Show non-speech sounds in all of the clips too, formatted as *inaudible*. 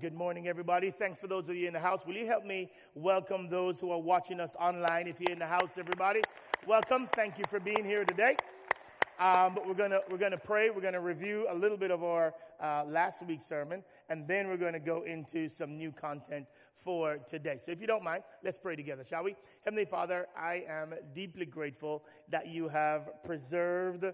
Good morning, everybody. Thanks for those of you in the house. Will you help me welcome those who are watching us online? If you're in the house, everybody, welcome. Thank you for being here today. Um, but we're gonna we're gonna pray. We're gonna review a little bit of our uh, last week's sermon, and then we're gonna go into some new content for today. So if you don't mind, let's pray together, shall we? Heavenly Father, I am deeply grateful that you have preserved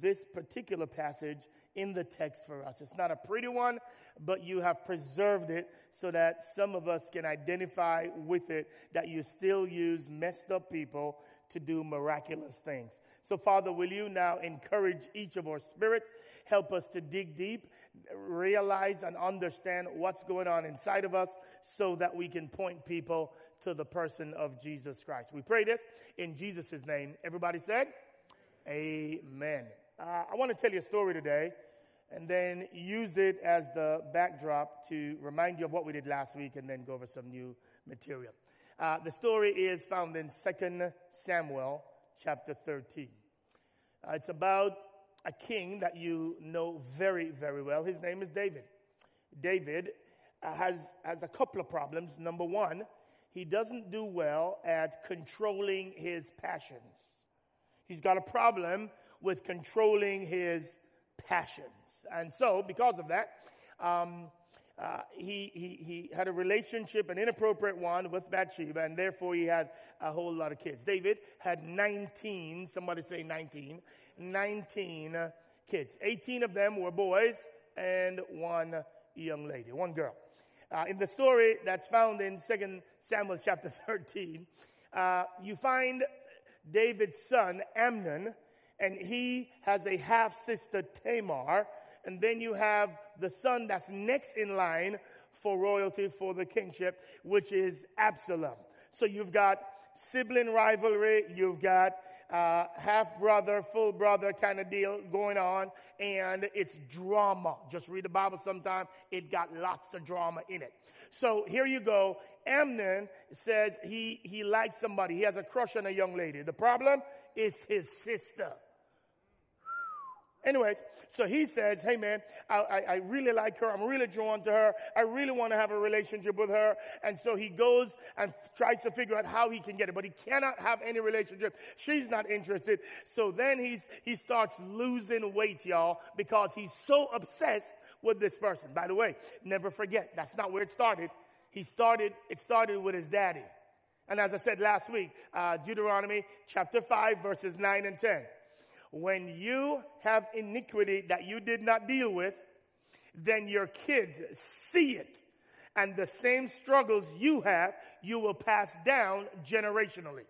this particular passage in the text for us. It's not a pretty one, but you have preserved it so that some of us can identify with it that you still use messed up people to do miraculous things. So, Father, will you now encourage each of our spirits? Help us to dig deep, realize and understand what's going on inside of us so that we can point people to the person of Jesus Christ. We pray this in Jesus' name. Everybody said, Amen. Uh, I want to tell you a story today and then use it as the backdrop to remind you of what we did last week and then go over some new material. Uh, the story is found in 2 Samuel chapter 13. Uh, it's about a king that you know very, very well. His name is David. David uh, has, has a couple of problems. Number one, he doesn't do well at controlling his passions. He's got a problem with controlling his passions. And so, because of that, um, uh, he, he, he had a relationship, an inappropriate one with Bathsheba, and therefore he had a whole lot of kids. David had 19, somebody say 19, 19 uh, kids. 18 of them were boys and one young lady, one girl. Uh, in the story that's found in 2 Samuel chapter *laughs* 13, uh, you find David's son, Amnon, and he has a half sister, Tamar, and then you have the son that's next in line for royalty for the kingship, which is Absalom. So you've got sibling rivalry, you've got uh, half brother, full brother kind of deal going on, and it's drama. Just read the Bible sometime, it got lots of drama in it. So here you go. Amnon says he, he likes somebody, he has a crush on a young lady. The problem is his sister. Anyways, so he says, Hey man, I, I, I, really like her. I'm really drawn to her. I really want to have a relationship with her. And so he goes and tries to figure out how he can get it, but he cannot have any relationship. She's not interested. So then he's, he starts losing weight, y'all, because he's so obsessed with this person. By the way, never forget, that's not where it started. He started, it started with his daddy. And as I said last week, uh, Deuteronomy chapter 5, verses 9 and 10 when you have iniquity that you did not deal with, then your kids see it. And the same struggles you have, you will pass down generationally.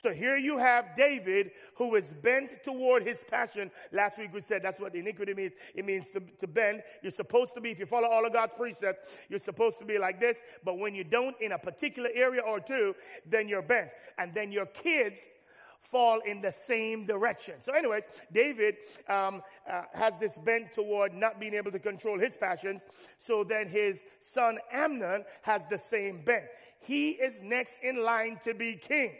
So here you have David who is bent toward his passion. Last week we said that's what iniquity means. It means to, to bend. You're supposed to be, if you follow all of God's precepts, you're supposed to be like this. But when you don't in a particular area or two, then you're bent. And then your kids fall in the same direction. So, anyways, David um, uh, has this bent toward not being able to control his passions. So then his son Amnon has the same bent. He is next in line to be king.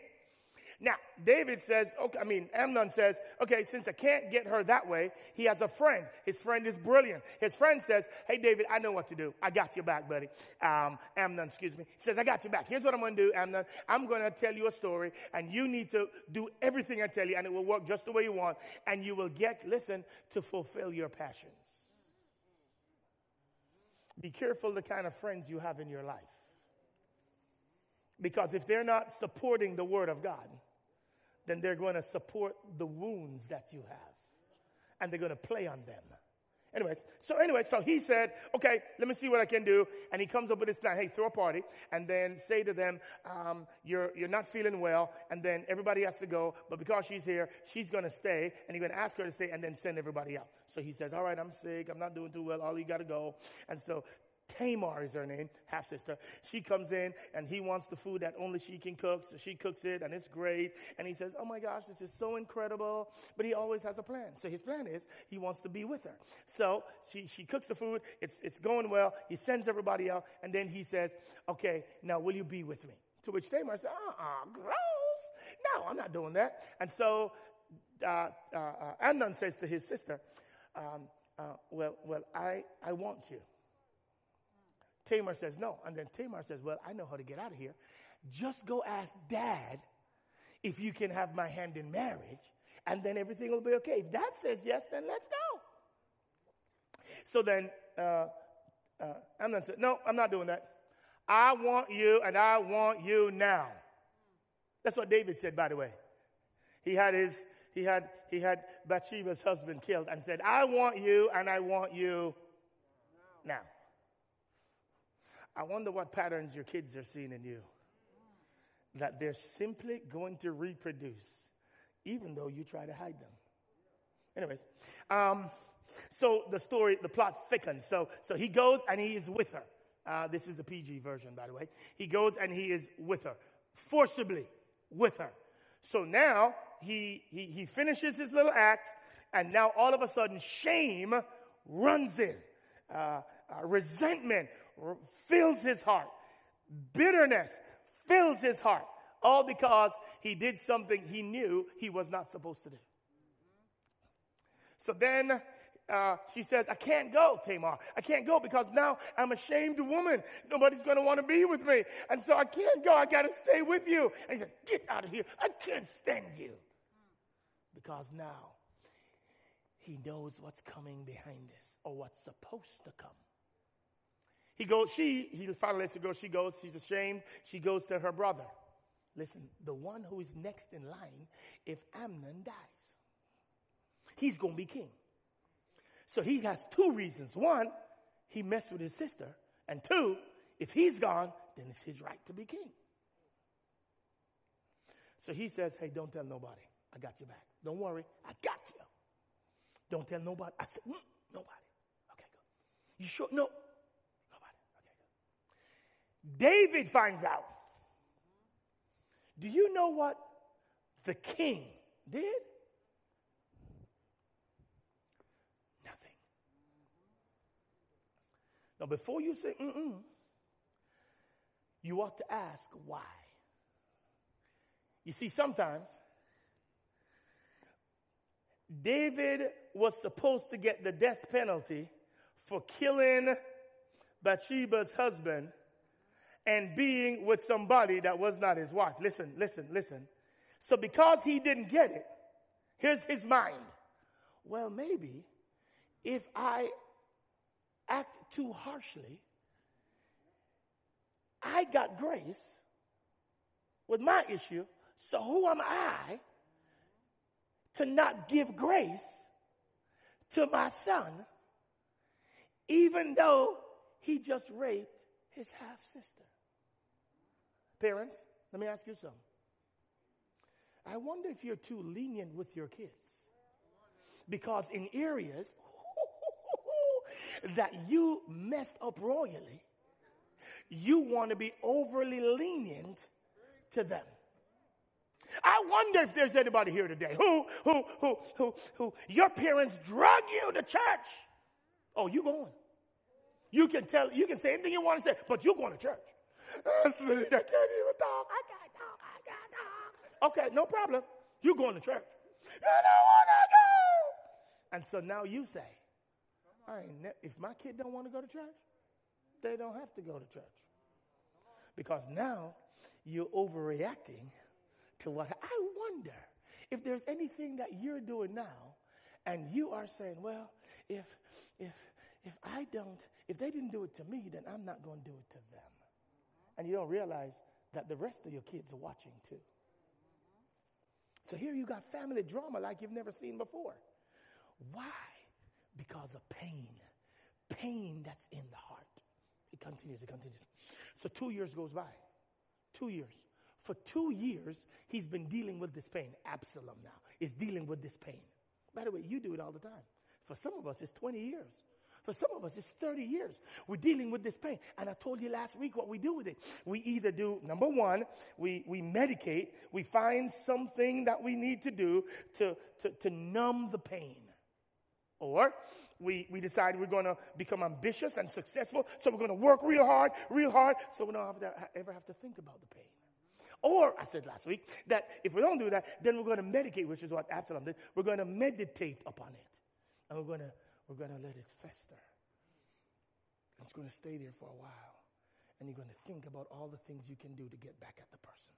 Now, David says, okay, I mean, Amnon says, okay, since I can't get her that way, he has a friend. His friend is brilliant. His friend says, hey, David, I know what to do. I got your back, buddy. Um, Amnon, excuse me. He says, I got your back. Here's what I'm going to do, Amnon. I'm going to tell you a story, and you need to do everything I tell you, and it will work just the way you want, and you will get, listen, to fulfill your passions. Be careful the kind of friends you have in your life. Because if they're not supporting the Word of God, then they're going to support the wounds that you have. And they're going to play on them. Anyways, so anyway, so he said, okay, let me see what I can do. And he comes up with this plan. Hey, throw a party and then say to them, um, you're, you're not feeling well. And then everybody has to go. But because she's here, she's going to stay. And you're going to ask her to stay and then send everybody out. So he says, all right, I'm sick. I'm not doing too well. All you got to go. And so Tamar is her name, half sister. She comes in and he wants the food that only she can cook. So she cooks it and it's great. And he says, Oh my gosh, this is so incredible. But he always has a plan. So his plan is he wants to be with her. So she, she cooks the food. It's, it's going well. He sends everybody out. And then he says, Okay, now will you be with me? To which Tamar says, Uh uh gross. No, I'm not doing that. And so uh, uh, uh, Amnon says to his sister, um, uh, well, well, I, I want you. Tamar says, No. And then Tamar says, Well, I know how to get out of here. Just go ask dad if you can have my hand in marriage, and then everything will be okay. If dad says yes, then let's go. So then uh, uh, Amnon said, No, I'm not doing that. I want you, and I want you now. That's what David said, by the way. He had his he had he had Bathsheba's husband killed and said, I want you and I want you now. I wonder what patterns your kids are seeing in you. That they're simply going to reproduce, even though you try to hide them. Anyways, um, so the story, the plot thickens. So, so he goes and he is with her. Uh, this is the PG version, by the way. He goes and he is with her, forcibly with her. So now he, he, he finishes his little act, and now all of a sudden shame runs in. Uh, uh, resentment fills his heart. Bitterness fills his heart. All because he did something he knew he was not supposed to do. So then uh, she says, I can't go, Tamar. I can't go because now I'm a shamed woman. Nobody's going to want to be with me. And so I can't go. I got to stay with you. And he said, Get out of here. I can't stand you. Because now he knows what's coming behind this or what's supposed to come. He goes, she, he finally lets her go. She goes, she's ashamed. She goes to her brother. Listen, the one who is next in line, if Amnon dies, he's going to be king. So he has two reasons. One, he messed with his sister. And two, if he's gone, then it's his right to be king. So he says, Hey, don't tell nobody. I got your back. Don't worry. I got you. Don't tell nobody. I said, mm, Nobody. Okay, good. You sure? No. David finds out. Do you know what the king did? Nothing. Now, before you say, mm you ought to ask why. You see, sometimes David was supposed to get the death penalty for killing Bathsheba's husband and being with somebody that was not his wife. Listen, listen, listen. So, because he didn't get it, here's his mind. Well, maybe if I act too harshly, I got grace with my issue. So who am I to not give grace to my son, even though he just raped his half sister? Parents, let me ask you something. I wonder if you're too lenient with your kids. Because in areas *laughs* that you messed up royally, you want to be overly lenient to them. I wonder if there's anybody here today who, who, who, who, who, your parents drug you to church. Oh, you going. You can tell, you can say anything you want to say, but you're going to church. I can't even talk. I can't talk. I can't talk. Okay, no problem. You're going to church. I don't want to go. And so now you say, I ain't ne- if my kid don't want to go to church, they don't have to go to church. Because now you're overreacting to what I wonder if there's anything that you're doing now and you are saying, well, if if if I don't, if they didn't do it to me, then I'm not going to do it to them. And you don't realize that the rest of your kids are watching too. So here you got family drama like you've never seen before. Why? because of pain. Pain that's in the heart. It continues, it continues. So two years goes by. Two years. For two years, he's been dealing with this pain. Absalom now is dealing with this pain. By the way, you do it all the time. For some of us, it's 20 years. For some of us, it's 30 years. We're dealing with this pain. And I told you last week what we do with it. We either do, number one, we, we medicate, we find something that we need to do to, to, to numb the pain. Or we, we decide we're going to become ambitious and successful, so we're going to work real hard, real hard, so we don't have to, ever have to think about the pain. Or, I said last week, that if we don't do that, then we're going to medicate, which is what Absalom did. We're going to meditate upon it. And we're going to, we're going to let it fester. It's going to stay there for a while. and you're going to think about all the things you can do to get back at the person.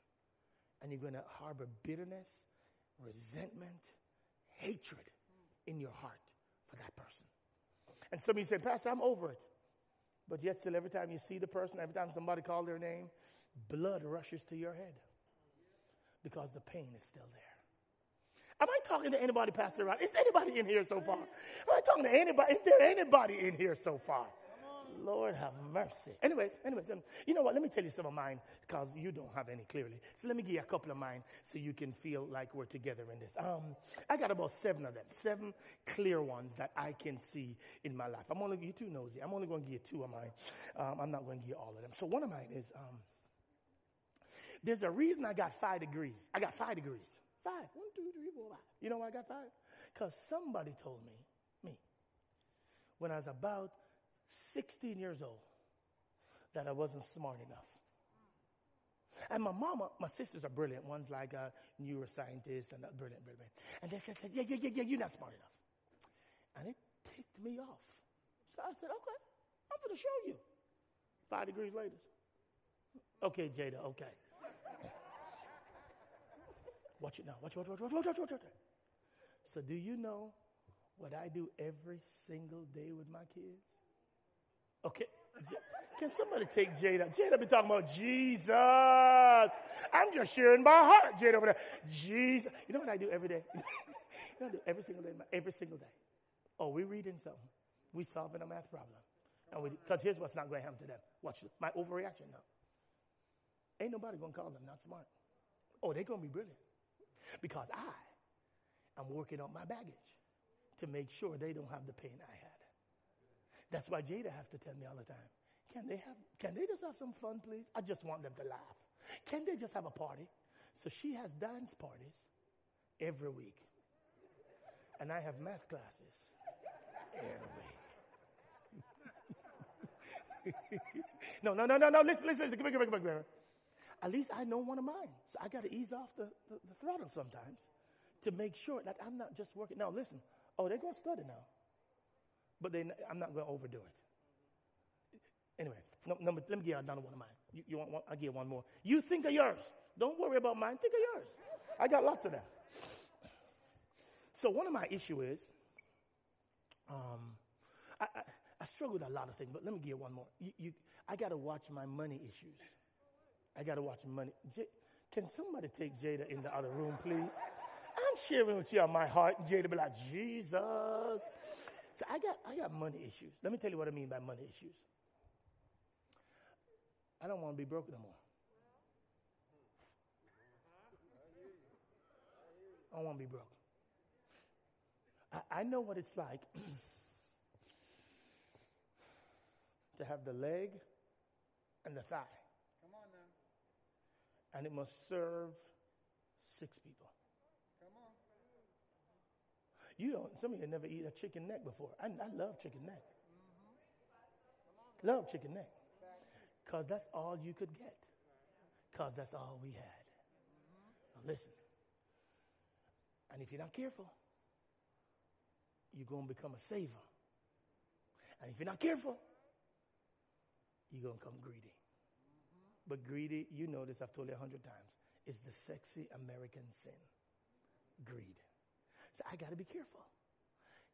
And you're going to harbor bitterness, resentment, hatred in your heart for that person. And some of you say, Pastor, I'm over it. But yet, still, every time you see the person, every time somebody calls their name, blood rushes to your head because the pain is still there. Am I talking to anybody, Pastor Ron? Is anybody in here so far? Am I talking to anybody? Is there anybody in here so far? Lord have mercy. Anyways, anyways, um, you know what? Let me tell you some of mine because you don't have any clearly. So let me give you a couple of mine so you can feel like we're together in this. Um, I got about seven of them, seven clear ones that I can see in my life. I'm only you too nosy. I'm only going to give you two of mine. Um, I'm not going to give you all of them. So one of mine is um, there's a reason I got five degrees. I got five degrees. Five. One, two, three, four, five. You know why I got five? Because somebody told me, me, when I was about 16 years old, that I wasn't smart enough. And my mama, my sisters are brilliant. One's like a neuroscientist and a brilliant, brilliant. And they said, yeah, yeah, yeah, yeah, you're not smart enough. And it ticked me off. So I said, okay, I'm going to show you. Five degrees later. Okay, Jada, okay. Watch it now. Watch, watch, watch, watch, watch, watch, watch, watch. So, do you know what I do every single day with my kids? Okay. *laughs* Can somebody take Jada? Jada be talking about Jesus. I'm just sharing my heart, Jada over there. Jesus. You know what I do every day? *laughs* you know I do every single day? Every single day. Oh, we're reading something. We're solving a math problem. Because here's what's not going to happen to them. Watch my overreaction now. Ain't nobody going to call them not smart. Oh, they're going to be brilliant. Because I am working on my baggage to make sure they don't have the pain I had. That's why Jada has to tell me all the time. Can they have can they just have some fun, please? I just want them to laugh. Can they just have a party? So she has dance parties every week. And I have math classes every week. *laughs* no, no, no, no, no. Listen, listen, listen. Come here, come here, come here at least I know one of mine. So I got to ease off the, the, the, throttle sometimes to make sure that I'm not just working. Now, listen. Oh, they're going to study now. But they, I'm not going to overdo it. Anyways, no, number, let me give you another one of mine. You, you want one? I'll give one more. You think of yours. Don't worry about mine. Think of yours. I got lots of them. So one of my issue is, um, I, I, I struggle with a lot of things, but let me give you one more. You, you, I got to watch my money issues. I got to watch money. J- Can somebody take Jada in the other room, please? I'm sharing with you on my heart. Jada be like, Jesus. So I got, I got money issues. Let me tell you what I mean by money issues. I don't want to be broke no more. I don't want to be broke. I, I know what it's like *clears throat* to have the leg and the thigh and it must serve six people. Come on. You don't, some of you never eat a chicken neck before. I, I love chicken neck. Mm-hmm. Love chicken neck. Because that's all you could get. Because that's all we had. Mm-hmm. Now listen. And if you're not careful, you're going to become a saver. And if you're not careful, you're going to come greedy. But greedy, you know this, I've told you a hundred times, is the sexy American sin. Greed. So I got to be careful.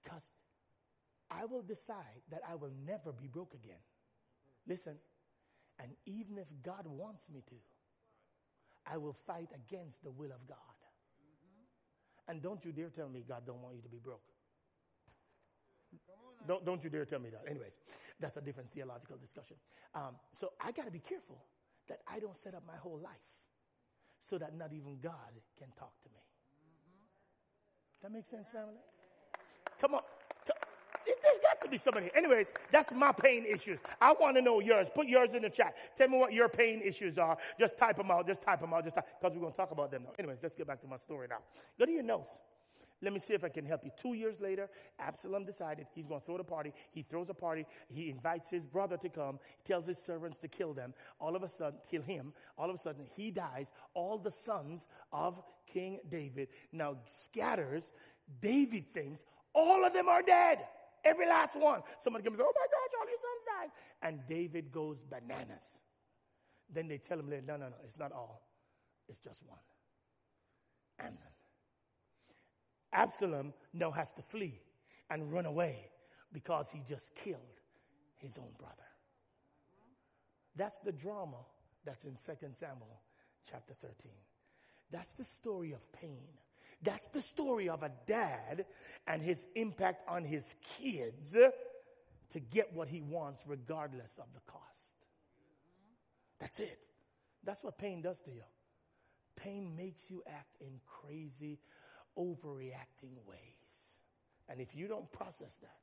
Because I will decide that I will never be broke again. Listen, and even if God wants me to, I will fight against the will of God. And don't you dare tell me God don't want you to be broke. Don't, don't you dare tell me that. Anyways, that's a different theological discussion. Um, so I got to be careful that I don't set up my whole life so that not even God can talk to me. That makes sense, family? Come on. There's got to be somebody. Anyways, that's my pain issues. I want to know yours. Put yours in the chat. Tell me what your pain issues are. Just type them out. Just type them out. Just because we're going to talk about them now. Anyways, let's get back to my story now. Go to your notes. Let me see if I can help you. Two years later, Absalom decided he's going to throw the party. He throws a party. He invites his brother to come. He tells his servants to kill them. All of a sudden, kill him. All of a sudden, he dies. All the sons of King David now scatters. David thinks all of them are dead. Every last one. Somebody comes, oh my gosh, all your sons died. And David goes bananas. Then they tell him no, no, no, it's not all. It's just one. Amnon. Absalom now has to flee and run away because he just killed his own brother. That's the drama that's in 2 Samuel chapter 13. That's the story of pain. That's the story of a dad and his impact on his kids to get what he wants regardless of the cost. That's it. That's what pain does to you. Pain makes you act in crazy, overreacting ways. And if you don't process that,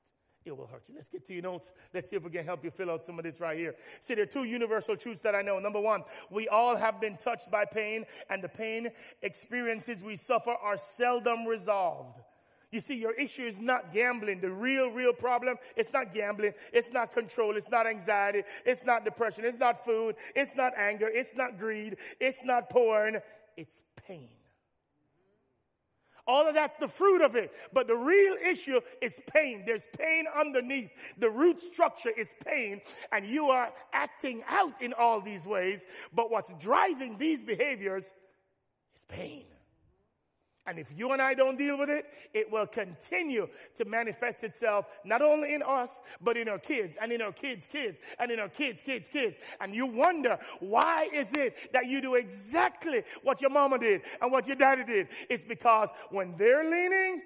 it will hurt you. Let's get to your notes. Let's see if we can help you fill out some of this right here. See, there are two universal truths that I know. Number one, we all have been touched by pain, and the pain experiences we suffer are seldom resolved. You see, your issue is not gambling. The real, real problem, it's not gambling. It's not control. It's not anxiety. It's not depression. It's not food. It's not anger. It's not greed. It's not porn. It's pain. All of that's the fruit of it. But the real issue is pain. There's pain underneath. The root structure is pain, and you are acting out in all these ways. But what's driving these behaviors is pain. And if you and I don't deal with it, it will continue to manifest itself not only in us, but in our kids and in our kids' kids and in our kids' kids' kids. And you wonder, why is it that you do exactly what your mama did and what your daddy did? It's because when they're leaning,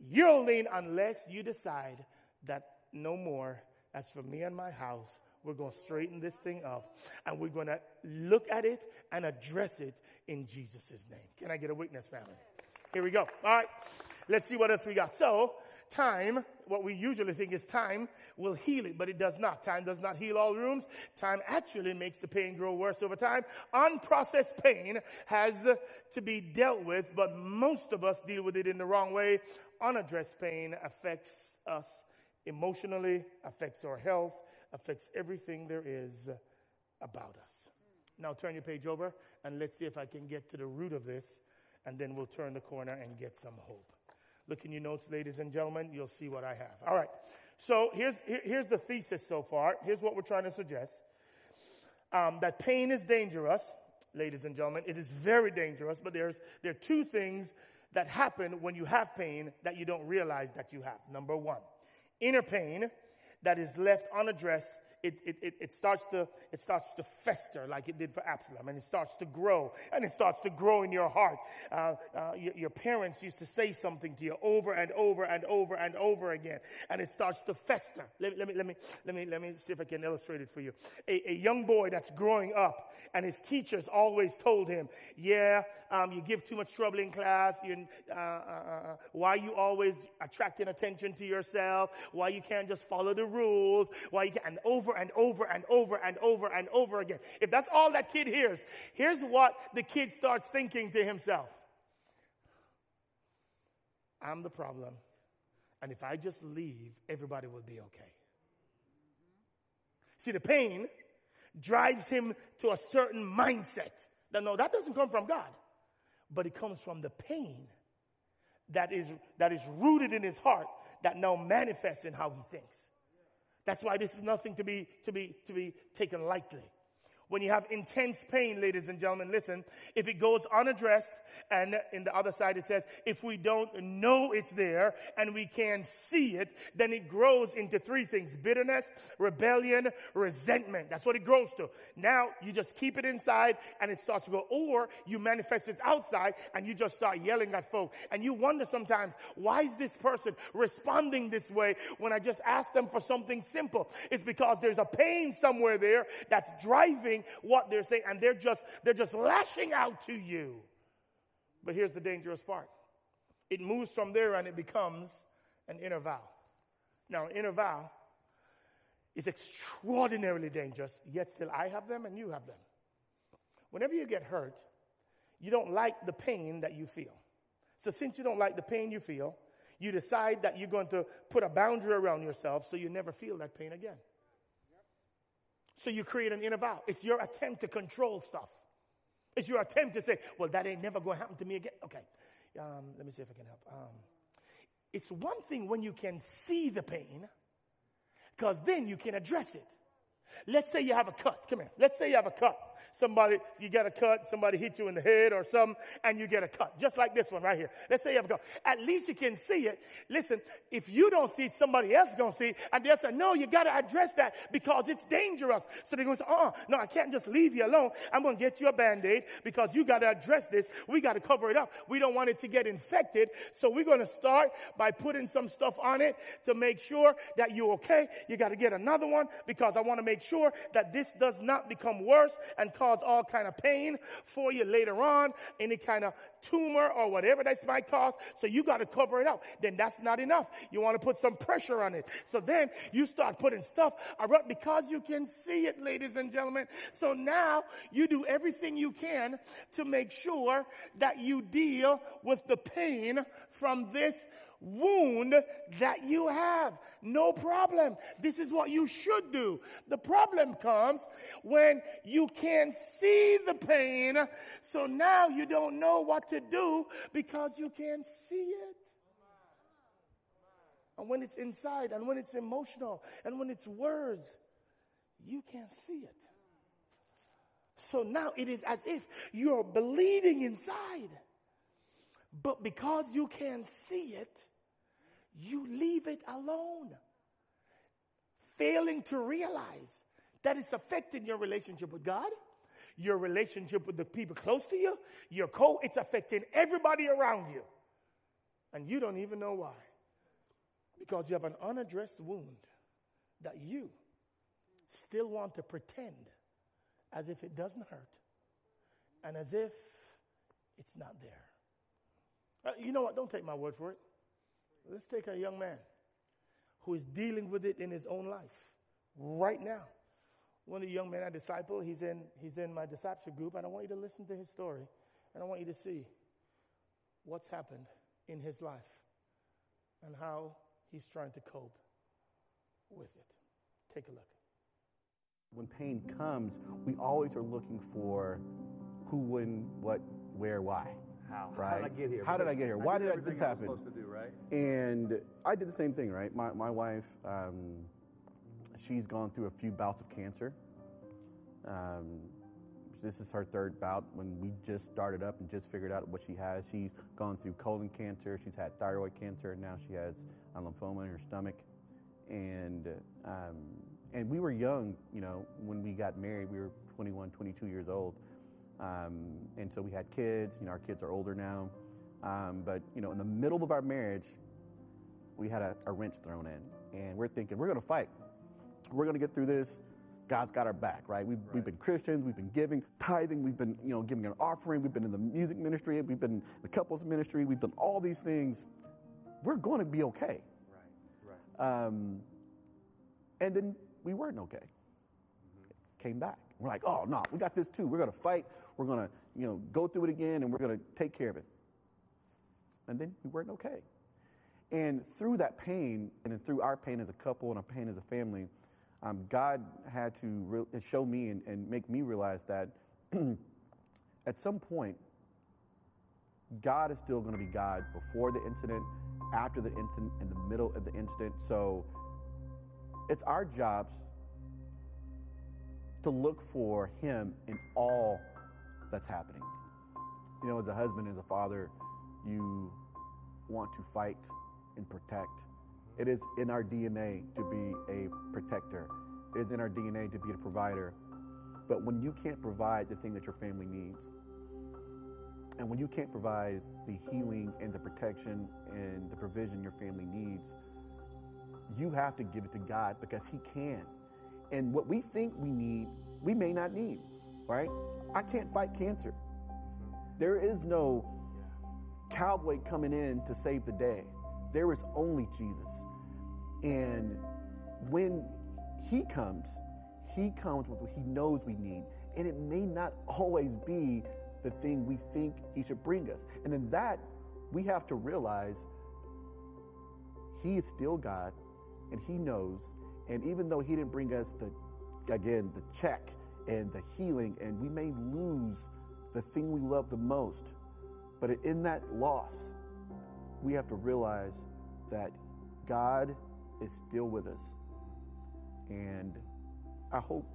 you'll lean unless you decide that no more. As for me and my house, we're going to straighten this thing up and we're going to look at it and address it in Jesus' name. Can I get a witness, family? Here we go. All right. Let's see what else we got. So, time, what we usually think is time, will heal it, but it does not. Time does not heal all wounds. Time actually makes the pain grow worse over time. Unprocessed pain has to be dealt with, but most of us deal with it in the wrong way. Unaddressed pain affects us emotionally, affects our health, affects everything there is about us. Now turn your page over and let's see if I can get to the root of this and then we'll turn the corner and get some hope. Look in your notes, ladies and gentlemen, you'll see what I have. All right. So here's, here, here's the thesis so far. Here's what we're trying to suggest um, that pain is dangerous, ladies and gentlemen. It is very dangerous, but there's, there are two things that happen when you have pain that you don't realize that you have. Number one, inner pain that is left unaddressed it, it, it, it, starts to, it starts to fester like it did for Absalom, and it starts to grow, and it starts to grow in your heart. Uh, uh, your, your, parents used to say something to you over and over and over and over again, and it starts to fester. Let, let me, let, me, let, me, let me see if I can illustrate it for you. A, a young boy that's growing up, and his teachers always told him, Yeah, um, you give too much trouble in class, you, uh, uh, uh, why you always attracting attention to yourself, why you can't just follow the rules, why you can't, and over and over and over and over and over again. If that's all that kid hears, here's what the kid starts thinking to himself I'm the problem. And if I just leave, everybody will be okay. See, the pain drives him to a certain mindset. That no, that doesn't come from God, but it comes from the pain that is, that is rooted in his heart that now manifests in how he thinks. That's why this is nothing to be, to be, to be taken lightly. When you have intense pain, ladies and gentlemen, listen, if it goes unaddressed, and in the other side it says, if we don't know it's there and we can't see it, then it grows into three things bitterness, rebellion, resentment. That's what it grows to. Now you just keep it inside and it starts to go, or you manifest it outside and you just start yelling at folk. And you wonder sometimes, why is this person responding this way when I just asked them for something simple? It's because there's a pain somewhere there that's driving what they're saying and they're just, they're just lashing out to you. But here's the dangerous part it moves from there and it becomes an inner vow. Now, inner vow is extraordinarily dangerous, yet still I have them and you have them. Whenever you get hurt, you don't like the pain that you feel. So, since you don't like the pain you feel, you decide that you're going to put a boundary around yourself so you never feel that pain again. So, you create an inner vow. It's your attempt to control stuff. It's your attempt to say, well, that ain't never going to happen to me again. Okay, um, let me see if I can help. Um, it's one thing when you can see the pain, because then you can address it. Let's say you have a cut. Come here. Let's say you have a cut. Somebody, you get a cut, somebody hit you in the head or something, and you get a cut. Just like this one right here. Let's say you have a cut. At least you can see it. Listen, if you don't see it, somebody else is going to see it. And they'll say, no, you got to address that because it's dangerous. So they're going to say, uh, no, I can't just leave you alone. I'm going to get you a band-aid because you got to address this. We got to cover it up. We don't want it to get infected. So we're going to start by putting some stuff on it to make sure that you're okay. You got to get another one because I want to make sure that this does not become worse and cause cause all kind of pain for you later on, any kind of tumor or whatever this might cause. So you got to cover it up. Then that's not enough. You want to put some pressure on it. So then you start putting stuff around because you can see it, ladies and gentlemen. So now you do everything you can to make sure that you deal with the pain from this wound that you have. No problem. This is what you should do. The problem comes when you can't see the pain, so now you don't know what to do because you can't see it. And when it's inside, and when it's emotional, and when it's words, you can't see it. So now it is as if you're bleeding inside. But because you can't see it, you leave it alone. Failing to realize that it's affecting your relationship with God, your relationship with the people close to you, your co, it's affecting everybody around you. And you don't even know why. Because you have an unaddressed wound that you still want to pretend as if it doesn't hurt and as if it's not there. Uh, you know what? Don't take my word for it. Let's take a young man who is dealing with it in his own life right now. One of the young men I disciple, he's in, he's in my discipleship group, and I want you to listen to his story, and I want you to see what's happened in his life and how he's trying to cope with it. Take a look. When pain comes, we always are looking for who, when, what, where, why. How? Right? How did I get here? How did I get here? Why did did this happen? supposed to do, right? And I did the same thing, right? My, my wife, um, she's gone through a few bouts of cancer. Um, this is her third bout when we just started up and just figured out what she has. She's gone through colon cancer, she's had thyroid cancer, and now she has a lymphoma in her stomach. And, um, and we were young, you know, when we got married, we were 21, 22 years old. Um, and so we had kids, you know, our kids are older now. Um, but, you know, in the middle of our marriage, we had a, a wrench thrown in. And we're thinking, we're going to fight. We're going to get through this. God's got our back, right? We've, right? we've been Christians, we've been giving, tithing, we've been, you know, giving an offering, we've been in the music ministry, we've been in the couples ministry, we've done all these things. We're going to be okay. Right, right. Um, and then we weren't okay. Mm-hmm. Came back. We're like, oh no, we got this too. We're going to fight. We're going to, you know, go through it again, and we're going to take care of it. And then we weren't okay. And through that pain, and through our pain as a couple and our pain as a family, um, God had to re- show me and, and make me realize that *clears throat* at some point, God is still going to be God before the incident, after the incident, in the middle of the incident. So it's our jobs to look for Him in all that's happening. You know, as a husband, as a father, you want to fight and protect. It is in our DNA to be a protector. It is in our DNA to be a provider. But when you can't provide the thing that your family needs, and when you can't provide the healing and the protection and the provision your family needs, you have to give it to God because He can. And what we think we need, we may not need, right? I can't fight cancer. There is no cowboy coming in to save the day. There is only Jesus. And when He comes, He comes with what He knows we need. And it may not always be the thing we think He should bring us. And in that, we have to realize He is still God and He knows. And even though He didn't bring us the, again, the check and the healing, and we may lose the thing we love the most, but in that loss, we have to realize that God is still with us. And I hope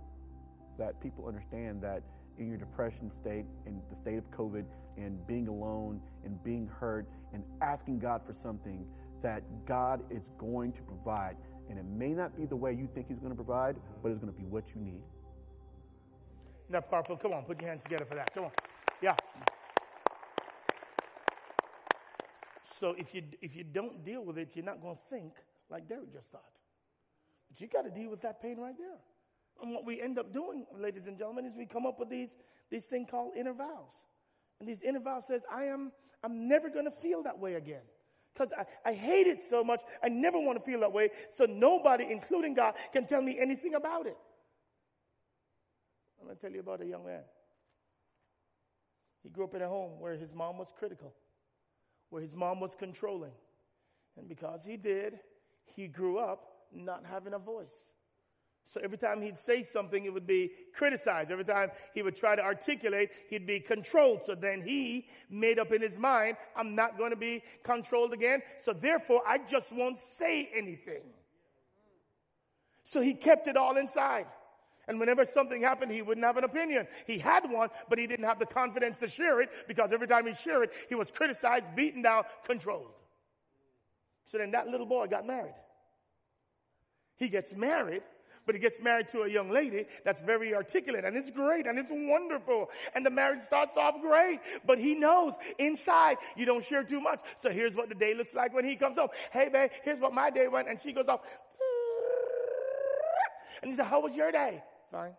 that people understand that in your depression state, in the state of COVID, and being alone, and being hurt, and asking God for something, that God is going to provide. And it may not be the way you think He's going to provide, but it's going to be what you need. Isn't that powerful? Come on, put your hands together for that. Come on. Yeah. So if you, if you don't deal with it, you're not going to think like Derek just thought. But you got to deal with that pain right there. And what we end up doing, ladies and gentlemen, is we come up with these, these thing called inner vows. And these inner vows says, I am, I'm never going to feel that way again. Because I, I hate it so much, I never want to feel that way. So nobody, including God, can tell me anything about it. To tell you about a young man. He grew up in a home where his mom was critical, where his mom was controlling. And because he did, he grew up not having a voice. So every time he'd say something, it would be criticized. Every time he would try to articulate, he'd be controlled. So then he made up in his mind, I'm not going to be controlled again. So therefore, I just won't say anything. So he kept it all inside. And whenever something happened, he wouldn't have an opinion. He had one, but he didn't have the confidence to share it because every time he shared it, he was criticized, beaten down, controlled. So then that little boy got married. He gets married, but he gets married to a young lady that's very articulate and it's great and it's wonderful. And the marriage starts off great, but he knows inside you don't share too much. So here's what the day looks like when he comes home. Hey, babe, here's what my day went. And she goes off. And he said, How was your day? Fine.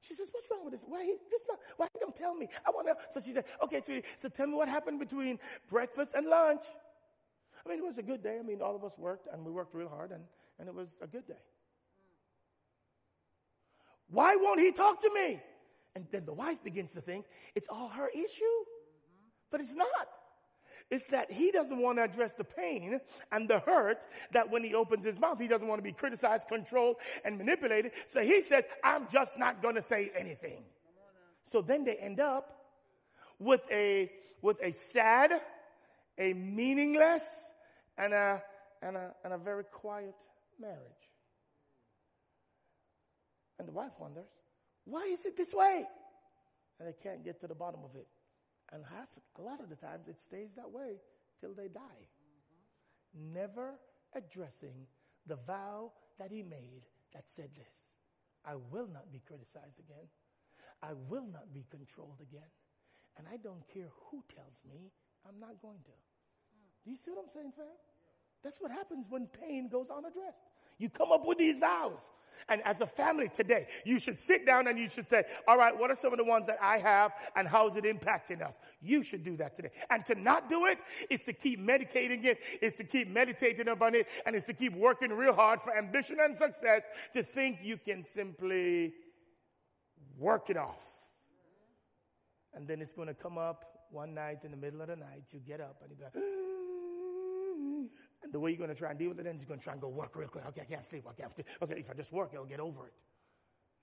She says, What's wrong with this? Why, this not, why don't tell me? I want to. So she said, Okay, sweetie, so tell me what happened between breakfast and lunch. I mean, it was a good day. I mean, all of us worked and we worked real hard, and, and it was a good day. Why won't he talk to me? And then the wife begins to think it's all her issue. But it's not. It's that he doesn't want to address the pain and the hurt that when he opens his mouth, he doesn't want to be criticized, controlled, and manipulated. So he says, I'm just not going to say anything. So then they end up with a, with a sad, a meaningless, and a, and a, and a very quiet marriage. And the wife wonders, why is it this way? And they can't get to the bottom of it. And half, a lot of the times it stays that way till they die. Mm-hmm. Never addressing the vow that he made that said this I will not be criticized again. I will not be controlled again. And I don't care who tells me, I'm not going to. Do you see what I'm saying, fam? That's what happens when pain goes unaddressed. You come up with these vows. And as a family today, you should sit down and you should say, all right, what are some of the ones that I have and how is it impacting us? You should do that today. And to not do it is to keep medicating it, is to keep meditating upon it, and is to keep working real hard for ambition and success to think you can simply work it off. And then it's going to come up one night in the middle of the night, you get up and you go, *gasps* and the way you're going to try and deal with it, then you're going to try and go work real quick. Okay, I can't sleep. I can't sleep. Okay, if I just work, I'll get over it.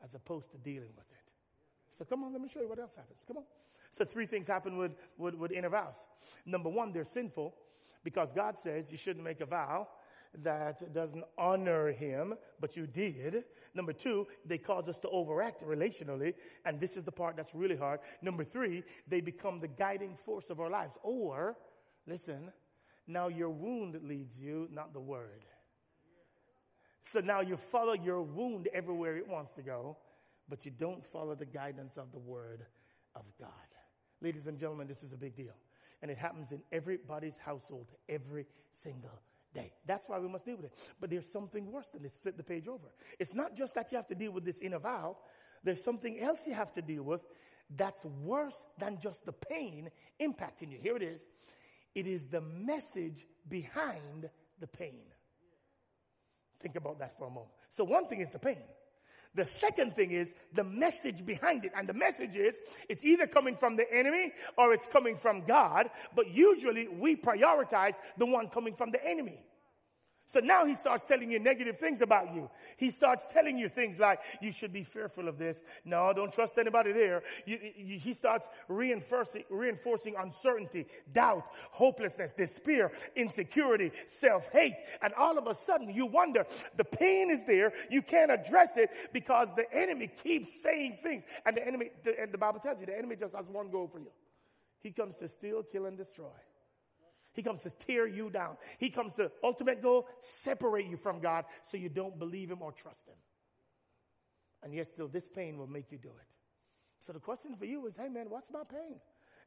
As opposed to dealing with it. So come on, let me show you what else happens. Come on. So three things happen with, with, with inner vows. Number one, they're sinful because God says you shouldn't make a vow that doesn't honor him, but you did. Number two, they cause us to overact relationally, and this is the part that's really hard. Number three, they become the guiding force of our lives. Or, listen, now your wound leads you, not the word. So now you follow your wound everywhere it wants to go, but you don't follow the guidance of the word of God. Ladies and gentlemen, this is a big deal. And it happens in everybody's household every single day. That's why we must deal with it. But there's something worse than this. Flip the page over. It's not just that you have to deal with this inner vow, there's something else you have to deal with that's worse than just the pain impacting you. Here it is it is the message behind the pain. Think about that for a moment. So, one thing is the pain. The second thing is the message behind it. And the message is it's either coming from the enemy or it's coming from God, but usually we prioritize the one coming from the enemy. So now he starts telling you negative things about you. He starts telling you things like, you should be fearful of this. No, don't trust anybody there. You, you, he starts reinforcing, reinforcing uncertainty, doubt, hopelessness, despair, insecurity, self-hate. And all of a sudden you wonder, the pain is there. You can't address it because the enemy keeps saying things. And the enemy, the, and the Bible tells you, the enemy just has one goal for you. He comes to steal, kill, and destroy. He comes to tear you down. He comes to ultimate goal, separate you from God so you don't believe him or trust him. And yet still this pain will make you do it. So the question for you is, hey man, what's my pain?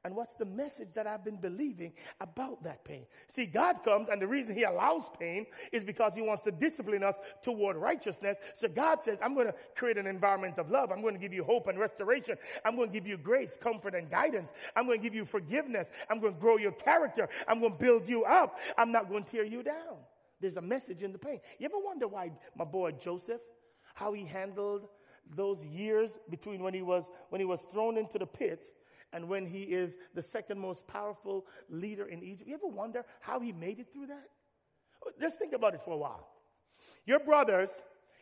And what's the message that I've been believing about that pain? See, God comes, and the reason He allows pain is because He wants to discipline us toward righteousness. So God says, I'm going to create an environment of love. I'm going to give you hope and restoration. I'm going to give you grace, comfort, and guidance. I'm going to give you forgiveness. I'm going to grow your character. I'm going to build you up. I'm not going to tear you down. There's a message in the pain. You ever wonder why my boy Joseph, how he handled those years between when he was when he was thrown into the pit and when he is the second most powerful leader in Egypt. You ever wonder how he made it through that? Just think about it for a while. Your brothers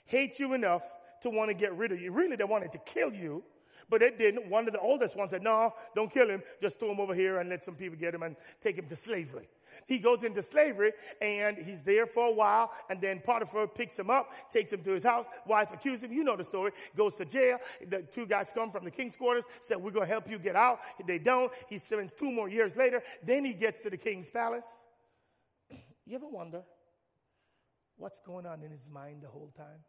hate you enough to want to get rid of you. Really, they wanted to kill you, but they didn't. One of the oldest ones said, No, don't kill him. Just throw him over here and let some people get him and take him to slavery. He goes into slavery and he's there for a while. And then Potiphar picks him up, takes him to his house. Wife accuses him. You know the story. Goes to jail. The two guys come from the king's quarters, said, We're going to help you get out. They don't. He spends two more years later. Then he gets to the king's palace. You ever wonder what's going on in his mind the whole time?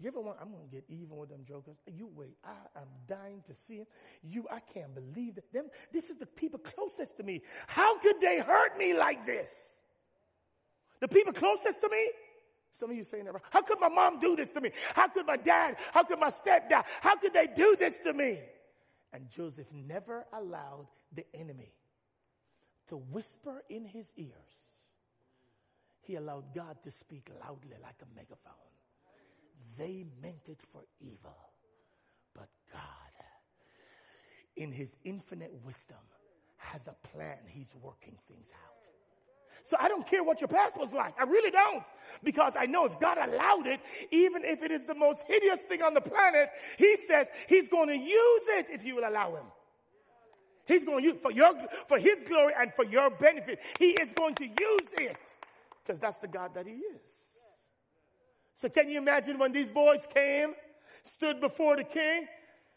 You ever want, I'm going to get even with them jokers. You wait. I am dying to see him. You, I can't believe that. Them, this is the people closest to me. How could they hurt me like this? The people closest to me? Some of you saying that. How could my mom do this to me? How could my dad? How could my stepdad? How could they do this to me? And Joseph never allowed the enemy to whisper in his ears. He allowed God to speak loudly like a megaphone. They meant it for evil. But God, in His infinite wisdom, has a plan. He's working things out. So I don't care what your past was like. I really don't. Because I know if God allowed it, even if it is the most hideous thing on the planet, He says He's going to use it if you will allow Him. He's going to use for your for His glory and for your benefit. He is going to use it because that's the God that He is. So can you imagine when these boys came, stood before the king,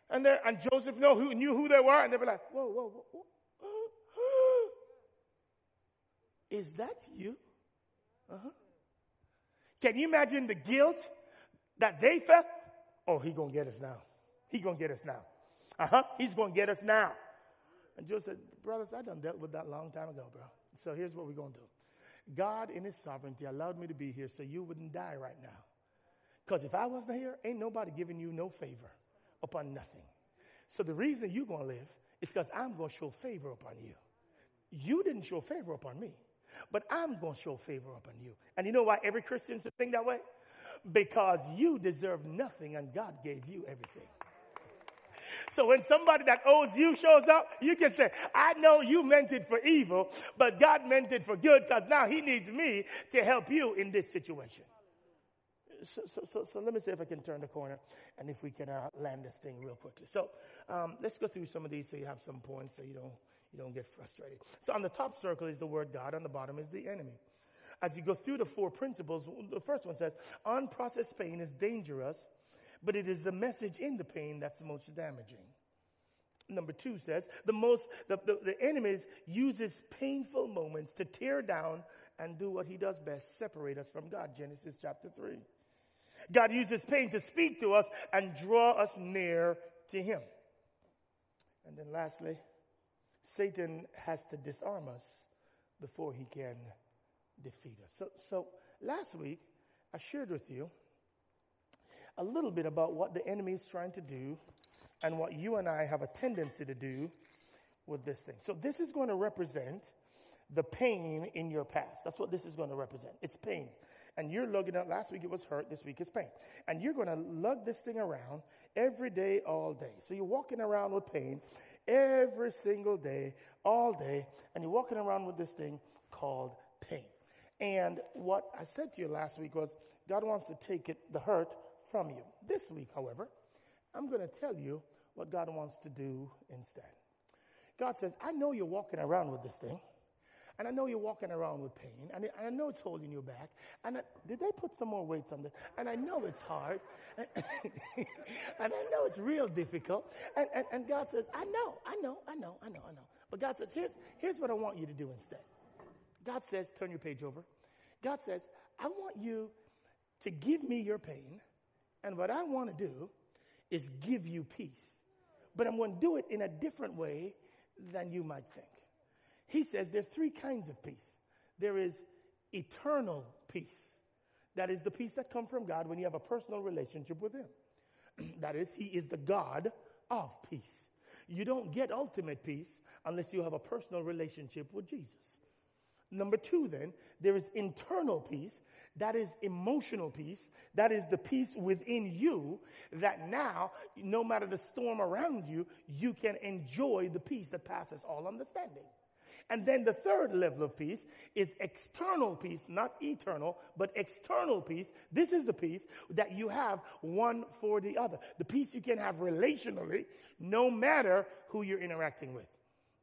and, and Joseph know who, knew who they were, and they were like, whoa, whoa, whoa, whoa. *gasps* Is that you? Uh-huh. Can you imagine the guilt that they felt? Oh, he gonna get us now. He gonna get us now. Uh-huh. He's gonna get us now. And Joseph said, brothers, I done dealt with that long time ago, bro. So here's what we're gonna do. God in his sovereignty allowed me to be here so you wouldn't die right now. Because if I wasn't here, ain't nobody giving you no favor upon nothing. So the reason you're going to live is because I'm going to show favor upon you. You didn't show favor upon me, but I'm going to show favor upon you. And you know why every Christian should think that way? Because you deserve nothing and God gave you everything. So when somebody that owes you shows up, you can say, I know you meant it for evil, but God meant it for good because now he needs me to help you in this situation so, so, so, so, let me see if I can turn the corner and if we can uh, land this thing real quickly. So um, let's go through some of these so you have some points so you don't, you don't get frustrated. So on the top circle is the word God, on the bottom is the enemy. As you go through the four principles, the first one says, unprocessed pain is dangerous, but it is the message in the pain that's the most damaging. Number two says, the most, the, the, the enemy uses painful moments to tear down and do what he does best, separate us from God. Genesis chapter 3. God uses pain to speak to us and draw us near to Him. And then lastly, Satan has to disarm us before he can defeat us. So, so last week, I shared with you a little bit about what the enemy is trying to do and what you and I have a tendency to do with this thing. So, this is going to represent the pain in your past. That's what this is going to represent. It's pain and you're lugging it. Last week it was hurt, this week it's pain. And you're going to lug this thing around every day, all day. So you're walking around with pain every single day, all day, and you're walking around with this thing called pain. And what I said to you last week was God wants to take it, the hurt from you. This week, however, I'm going to tell you what God wants to do instead. God says, I know you're walking around with this thing. And I know you're walking around with pain, and I know it's holding you back. And I, did they put some more weights on this? And I know it's hard, *laughs* and, I know it's real difficult. And, and, and God says, I know, I know, I know, I know, I know. But God says, here's, here's what I want you to do instead. God says, turn your page over. God says, I want you to give me your pain, and what I want to do is give you peace. But I'm going to do it in a different way than you might think. He says there's three kinds of peace. There is eternal peace. That is the peace that comes from God when you have a personal relationship with Him. *clears throat* that is, He is the God of peace. You don't get ultimate peace unless you have a personal relationship with Jesus. Number two, then, there is internal peace. That is emotional peace. That is the peace within you that now, no matter the storm around you, you can enjoy the peace that passes all understanding. And then the third level of peace is external peace, not eternal, but external peace. This is the peace that you have one for the other. The peace you can have relationally, no matter who you're interacting with.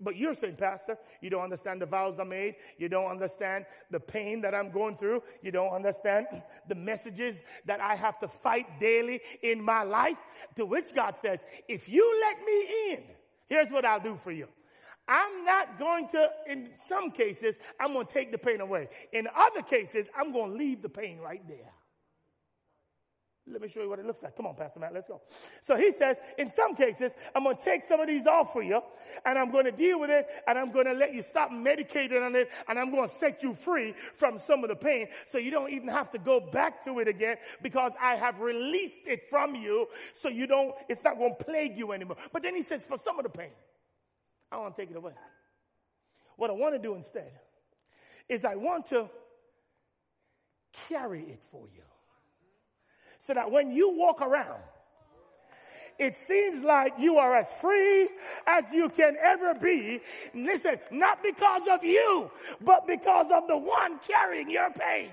But you're saying, Pastor, you don't understand the vows I made. You don't understand the pain that I'm going through. You don't understand the messages that I have to fight daily in my life. To which God says, if you let me in, here's what I'll do for you. I'm not going to, in some cases, I'm going to take the pain away. In other cases, I'm going to leave the pain right there. Let me show you what it looks like. Come on, Pastor Matt, let's go. So he says, in some cases, I'm going to take some of these off for you, and I'm going to deal with it, and I'm going to let you stop medicating on it, and I'm going to set you free from some of the pain so you don't even have to go back to it again because I have released it from you so you don't, it's not going to plague you anymore. But then he says, for some of the pain, I want to take it away. What I want to do instead is I want to carry it for you. So that when you walk around, it seems like you are as free as you can ever be. Listen, not because of you, but because of the one carrying your pain.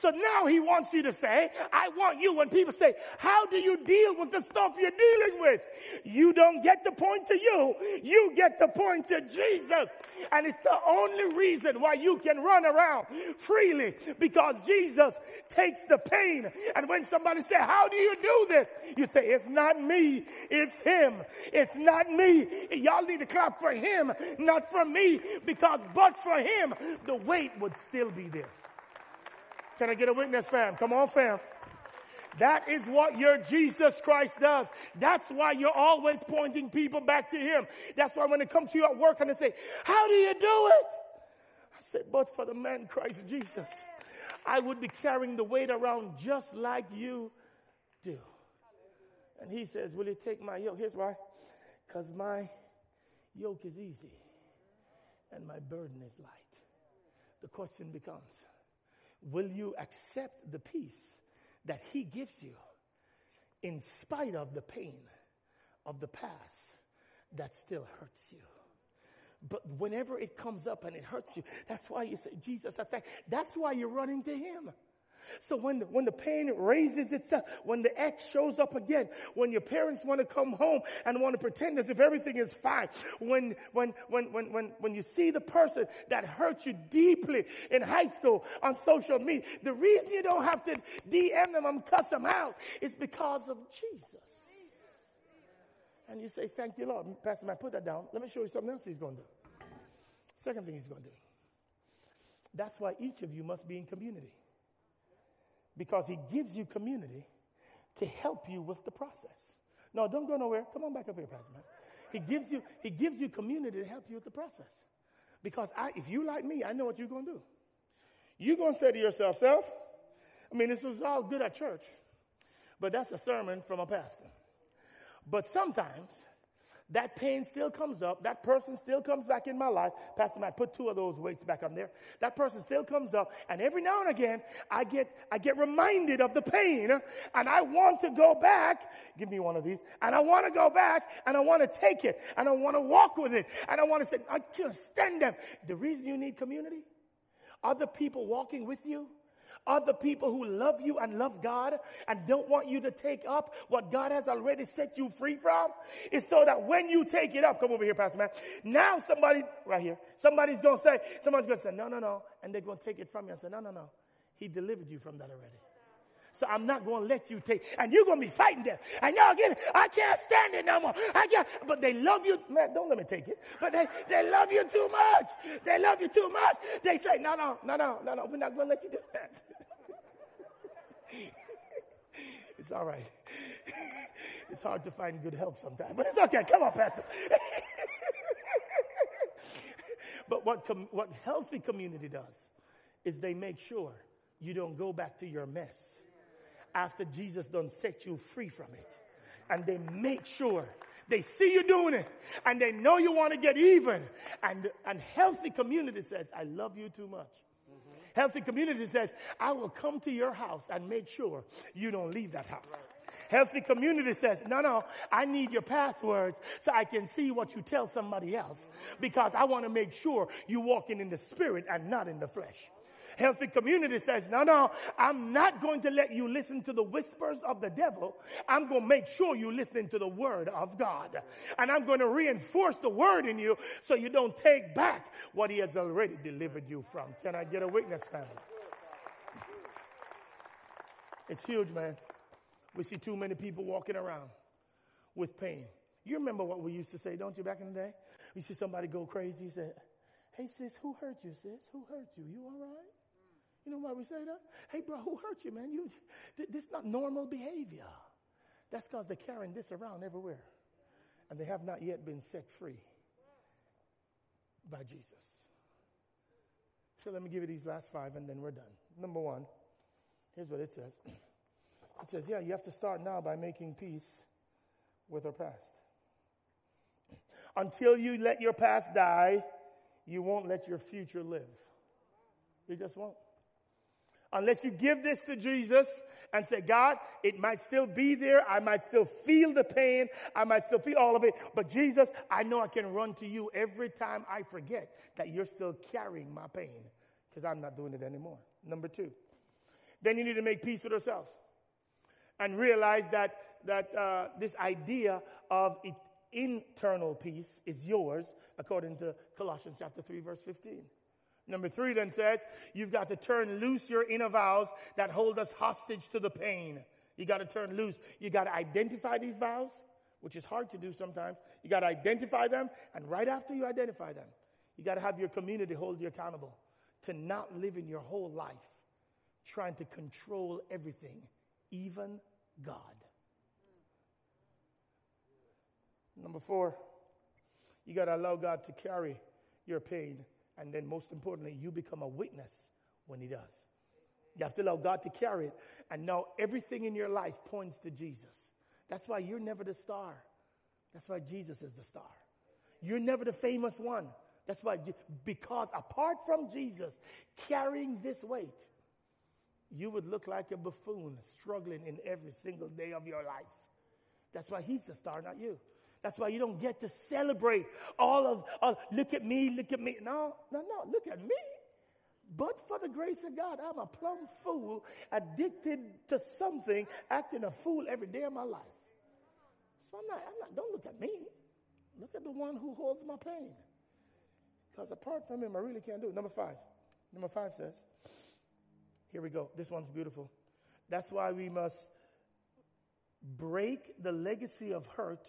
So now he wants you to say, I want you, when people say, How do you deal with the stuff you're dealing with? You don't get the point to you, you get the point to Jesus. And it's the only reason why you can run around freely because Jesus takes the pain. And when somebody say, How do you do this? You say, It's not me, it's him. It's not me. Y'all need to clap for him, not for me, because but for him, the weight would still be there. Can I get a witness, fam? Come on, fam. That is what your Jesus Christ does. That's why you're always pointing people back to Him. That's why when they come to you at work and they say, How do you do it? I said, But for the man Christ Jesus, I would be carrying the weight around just like you do. And He says, Will you take my yoke? Here's why. Because my yoke is easy and my burden is light. The question becomes, will you accept the peace that He gives you in spite of the pain of the past that still hurts you? But whenever it comes up and it hurts you, that's why you say, Jesus, I thank. That's why you're running to Him. So when the, when the pain raises itself, when the ex shows up again, when your parents want to come home and want to pretend as if everything is fine, when, when, when, when, when, when you see the person that hurt you deeply in high school on social media, the reason you don't have to DM them and cuss them out is because of Jesus. And you say, Thank you, Lord. Pastor Man, put that down. Let me show you something else he's going to do. Second thing he's going to do. That's why each of you must be in community because he gives you community to help you with the process. No, don't go nowhere. Come on back up here, Pastor Man. He gives you, he gives you community to help you with the process. Because I, if you like me, I know what you're going to do. You're going to say to yourself, self, I mean, this was all good at church, but that's a sermon from a pastor. But sometimes that pain still comes up. That person still comes back in my life. Pastor Matt, put two of those weights back on there. That person still comes up. And every now and again, I get, I get reminded of the pain and I want to go back. Give me one of these. And I want to go back and I want to take it and I want to walk with it. And I want to say, I can't stand them. The reason you need community? Other people walking with you, other people who love you and love God and don't want you to take up what God has already set you free from is so that when you take it up, come over here, Pastor Man. Now somebody, right here, somebody's going to say, somebody's going to say, no, no, no. And they're going to take it from you and say, no, no, no. He delivered you from that already. So I'm not going to let you take, and you're going to be fighting them. And y'all get it. I can't stand it no more. I can't, but they love you. Man, don't let me take it. But they, they love you too much. They love you too much. They say, no, no, no, no, no, no. We're not going to let you do that. *laughs* it's all right. *laughs* It's hard to find good help sometimes, but it's okay. Come on, Pastor. *laughs* but what, com- what healthy community does is they make sure you don't go back to your mess after Jesus done set you free from it. And they make sure they see you doing it and they know you want to get even. And, and healthy community says, I love you too much. Mm-hmm. Healthy community says, I will come to your house and make sure you don't leave that house. Right. Healthy community says, no, no, I need your passwords so I can see what you tell somebody else because I want to make sure you're walking in the spirit and not in the flesh. Healthy community says, no, no, I'm not going to let you listen to the whispers of the devil. I'm going to make sure you're listening to the word of God. And I'm going to reinforce the word in you so you don't take back what he has already delivered you from. Can I get a witness, family? It's huge, man. We see too many people walking around with pain. You remember what we used to say, don't you, back in the day? We see somebody go crazy. You say, Hey, sis, who hurt you, sis? Who hurt you? You all right? You know why we say that? Hey, bro, *laughs* who hurt you, man? You, this is not normal behavior. That's because they're carrying this around everywhere. And they have not yet been set free by Jesus. So let me give you these last five and then we're done. Number one, here's what it says *clears throat* it says, yeah, you have to start now by making peace with our past. *clears throat* Until you let your past die, you won't let your future live. You just won't unless you give this to Jesus and say, God, it might still be there. I might still feel the pain. I might still feel all of it. But Jesus, I know I can run to you every time I forget that you're still carrying my pain because I'm not doing it anymore. Number two, then you need to make peace with yourselves and realize that, that uh, this idea of internal peace is yours according to Colossians chapter 3 verse 15. Number three then says, you've got to turn loose your inner vows that hold us hostage to the pain. You got to turn loose. You got to identify these vows, which is hard to do sometimes. You got to identify them, and right after you identify them, you got to have your community hold you accountable to not living your whole life trying to control everything, even God. Number four, you got to allow God to carry your pain and then, most importantly, you become a witness when He does. You have to allow God to carry it. And now everything in your life points to Jesus. That's why you're never the star. That's why Jesus is the star. You're never the famous one. That's why, because apart from Jesus carrying this weight, you would look like a buffoon struggling in every single day of your life. That's why he's the star, not you. That's why you don't get to celebrate all of, of, look at me, look at me. No, no, no, look at me. But for the grace of God, I'm a plumb fool, addicted to something, acting a fool every day of my life. So I'm not, I'm not, don't look at me. Look at the one who holds my pain. Because apart from him, I really can't do it. Number five. Number five says, here we go. This one's beautiful. That's why we must break the legacy of hurt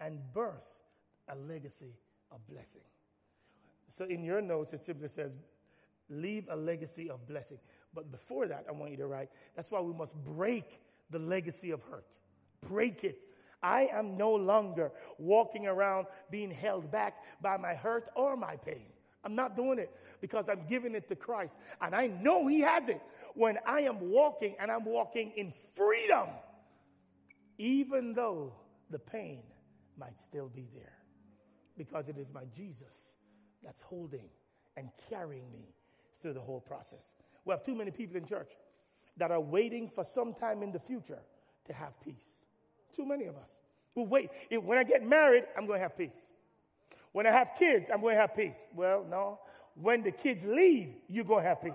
and birth a legacy of blessing. So in your notes, it simply says, leave a legacy of blessing. But before that, I want you to write, that's why we must break the legacy of hurt. Break it. I am no longer walking around being held back by my hurt or my pain. I'm not doing it because I'm giving it to Christ. And I know He has it when I am walking and I'm walking in freedom, even though the pain might still be there because it is my Jesus that's holding and carrying me through the whole process. We have too many people in church that are waiting for some time in the future to have peace. Too many of us who wait. If, when I get married, I'm going to have peace. When I have kids, I'm going to have peace. Well, no. when the kids leave, you're going to have peace.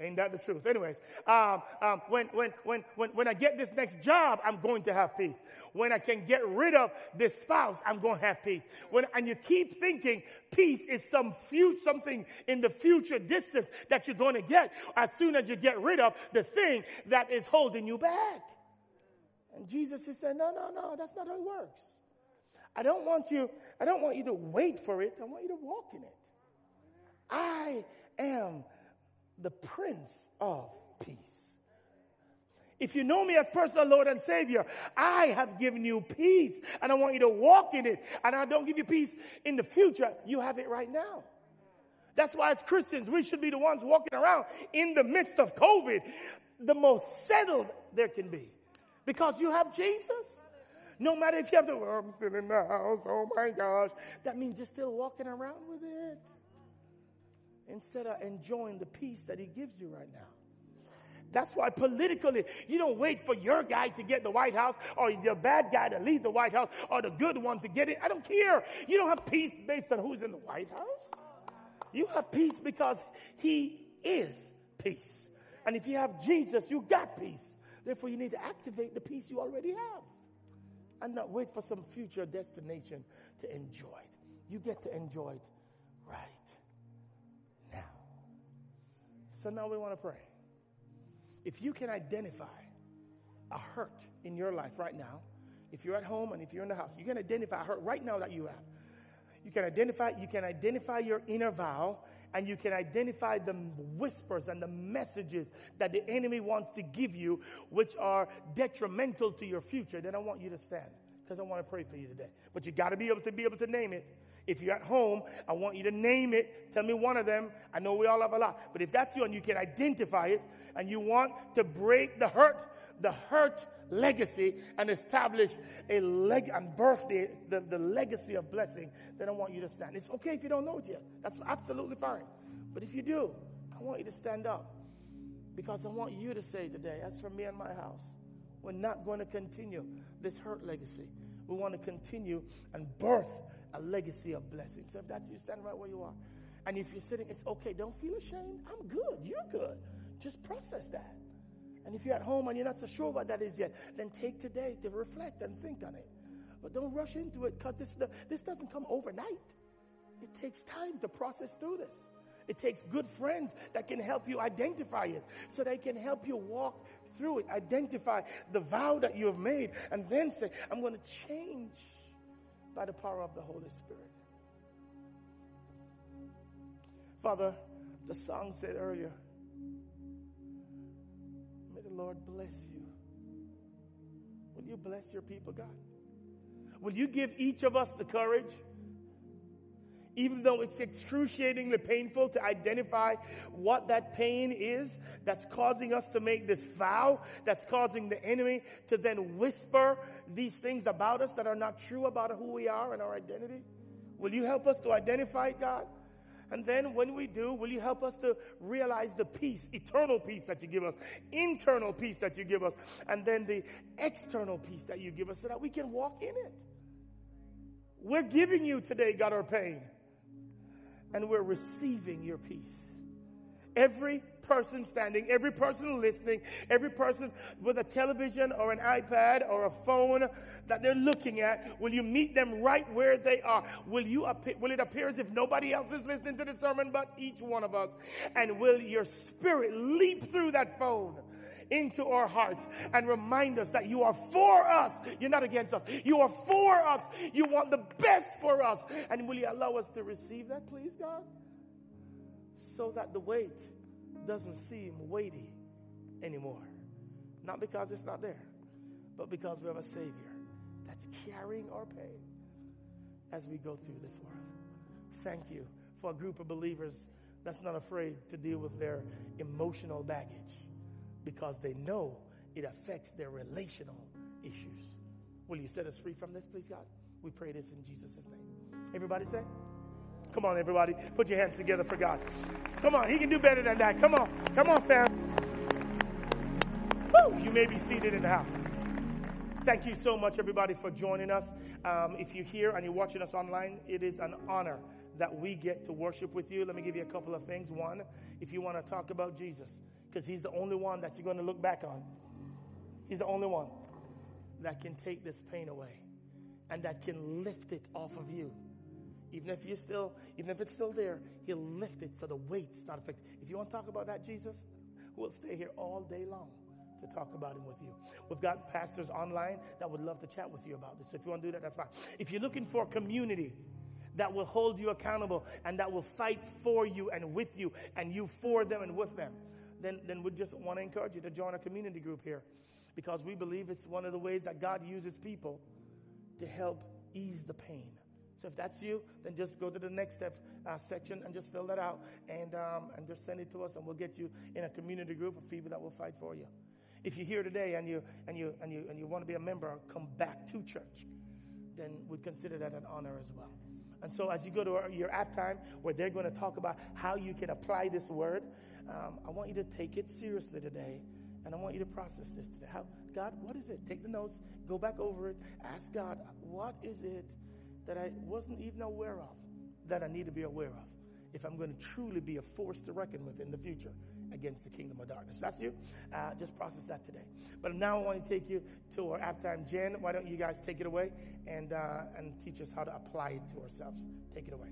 Ain't that the truth? Anyways, um, um, when, when, when, when, when I get this next job, I'm going to have peace. When I can get rid of this spouse, I'm going to have peace. When, and you keep thinking peace is some future, something in the future distance that you're going to get as soon as you get rid of the thing that is holding you back. And Jesus is saying, no, no, no, that's not how it works. I don't want you, I don't want you to wait for it. I want you to walk in it. I am the Prince of Peace. If you know me as personal Lord and Savior, I have given you peace and I want you to walk in it. And I don't give you peace in the future, you have it right now. That's why, as Christians, we should be the ones walking around in the midst of COVID, the most settled there can be. Because you have Jesus. No matter if you have the, oh, I'm still in the house, oh my gosh. That means you're still walking around with it instead of enjoying the peace that He gives you right now. That's why politically, you don't wait for your guy to get the White House or your bad guy to leave the White House or the good one to get it. I don't care. You don't have peace based on who's in the White House. You have peace because He is peace. And if you have Jesus, you got peace. Therefore, you need to activate the peace you already have and not wait for some future destination to enjoy it. You get to enjoy it right So now we want to pray. If you can identify a hurt in your life right now, if you're at home and if you're in the house, you can identify a hurt right now that you have. You can identify, you can identify your inner vow and you can identify the whispers and the messages that the enemy wants to give you, which are detrimental to your future, then I want you to stand because I want to pray for you today. But you got to be able to be able to name it. If you're at home, I want you to name it. Tell me one of them. I know we all have a lot. But if that's you and you can identify it and you want to break the hurt, the hurt legacy and establish a leg and birth the, the, the legacy of blessing, then I want you to stand. It's okay if you don't know it yet. That's absolutely fine. But if you do, I want you to stand up. Because I want you to say today, as for me and my house, we're not going to continue this hurt legacy. We want to continue and birth a legacy of blessing. So if that's you, stand right where you are. And if you're sitting, it's okay. Don't feel ashamed. I'm good. You're good. Just process that. And if you're at home and you're not so sure what that is yet, then take today to reflect and think on it. But don't rush into it because this, this doesn't come overnight. It takes time to process through this. It takes good friends that can help you identify it so they can help you walk through it, identify the vow that you have made, and then say, I'm going to change by the power of the Holy Spirit. Father, the song said earlier, May the Lord bless you. Will you bless your people, God? Will you give each of us the courage? Even though it's excruciatingly painful to identify what that pain is that's causing us to make this vow, that's causing the enemy to then whisper these things about us that are not true about who we are and our identity? Will you help us to identify God? And then when we do, will you help us to realize the peace, eternal peace that you give us, internal peace that you give us, and then the external peace that you give us so that we can walk in it? We're giving you today, God, our pain and we're receiving your peace. Every person standing, every person listening, every person with a television or an iPad or a phone that they're looking at, will you meet them right where they are? Will you will it appear as if nobody else is listening to the sermon but each one of us? And will your spirit leap through that phone? Into our hearts and remind us that you are for us. You're not against us. You are for us. You want the best for us. And will you allow us to receive that, please, God? So that the weight doesn't seem weighty anymore. Not because it's not there, but because we have a Savior that's carrying our pain as we go through this world. Thank you for a group of believers that's not afraid to deal with their emotional baggage because they know it affects their relational issues. Will you set us free from this, please, God? We pray this in Jesus' name. Everybody say, Come on, everybody. Put your hands together for God. Come on, He can do better than that. Come on. Come on, fam. Woo! You may be seated in the house. Thank you so much, everybody, for joining us. Um, if you're here and you're watching us online, it is an honor that we get to worship with you, let me give you a couple of things. One, if you want to talk about Jesus, because he's the only one that you're going to look back on. He's the only one that can take this pain away and that can lift it off of you. Even if you're still, even if it's still there, he'll lift it so the weight's not affected. If you want to talk about that, Jesus, we'll stay here all day long to talk about him with you. We've got pastors online that would love to chat with you about this. If you want to do that, that's fine. If you're looking for a community that will hold you accountable and that will fight for you and with you and you for them and with them, then, then we just want to encourage you to join a community group here because we believe it's one of the ways that God uses people to help ease the pain. So if that's you, then just go to the next step uh, section and just fill that out and, um, and just send it to us and we'll get you in a community group of people that will fight for you. If you're here today and you, and you, and you, and you want to be a member, come back to church, then we consider that an honor as well. And so as you go to your app time where they're going to talk about how you can apply this word, um, I want you to take it seriously today. And I want you to process this today. How, God, what is it? Take the notes, go back over it, ask God, what is it that I wasn't even aware of that I need to be aware of if I'm going to truly be a force to reckon with in the future against the kingdom of darkness. That's you. Uh, just process that today. But now I want to take you to our app time. Jen, why don't you guys take it away and, uh, and teach us how to apply it to ourselves? Take it away.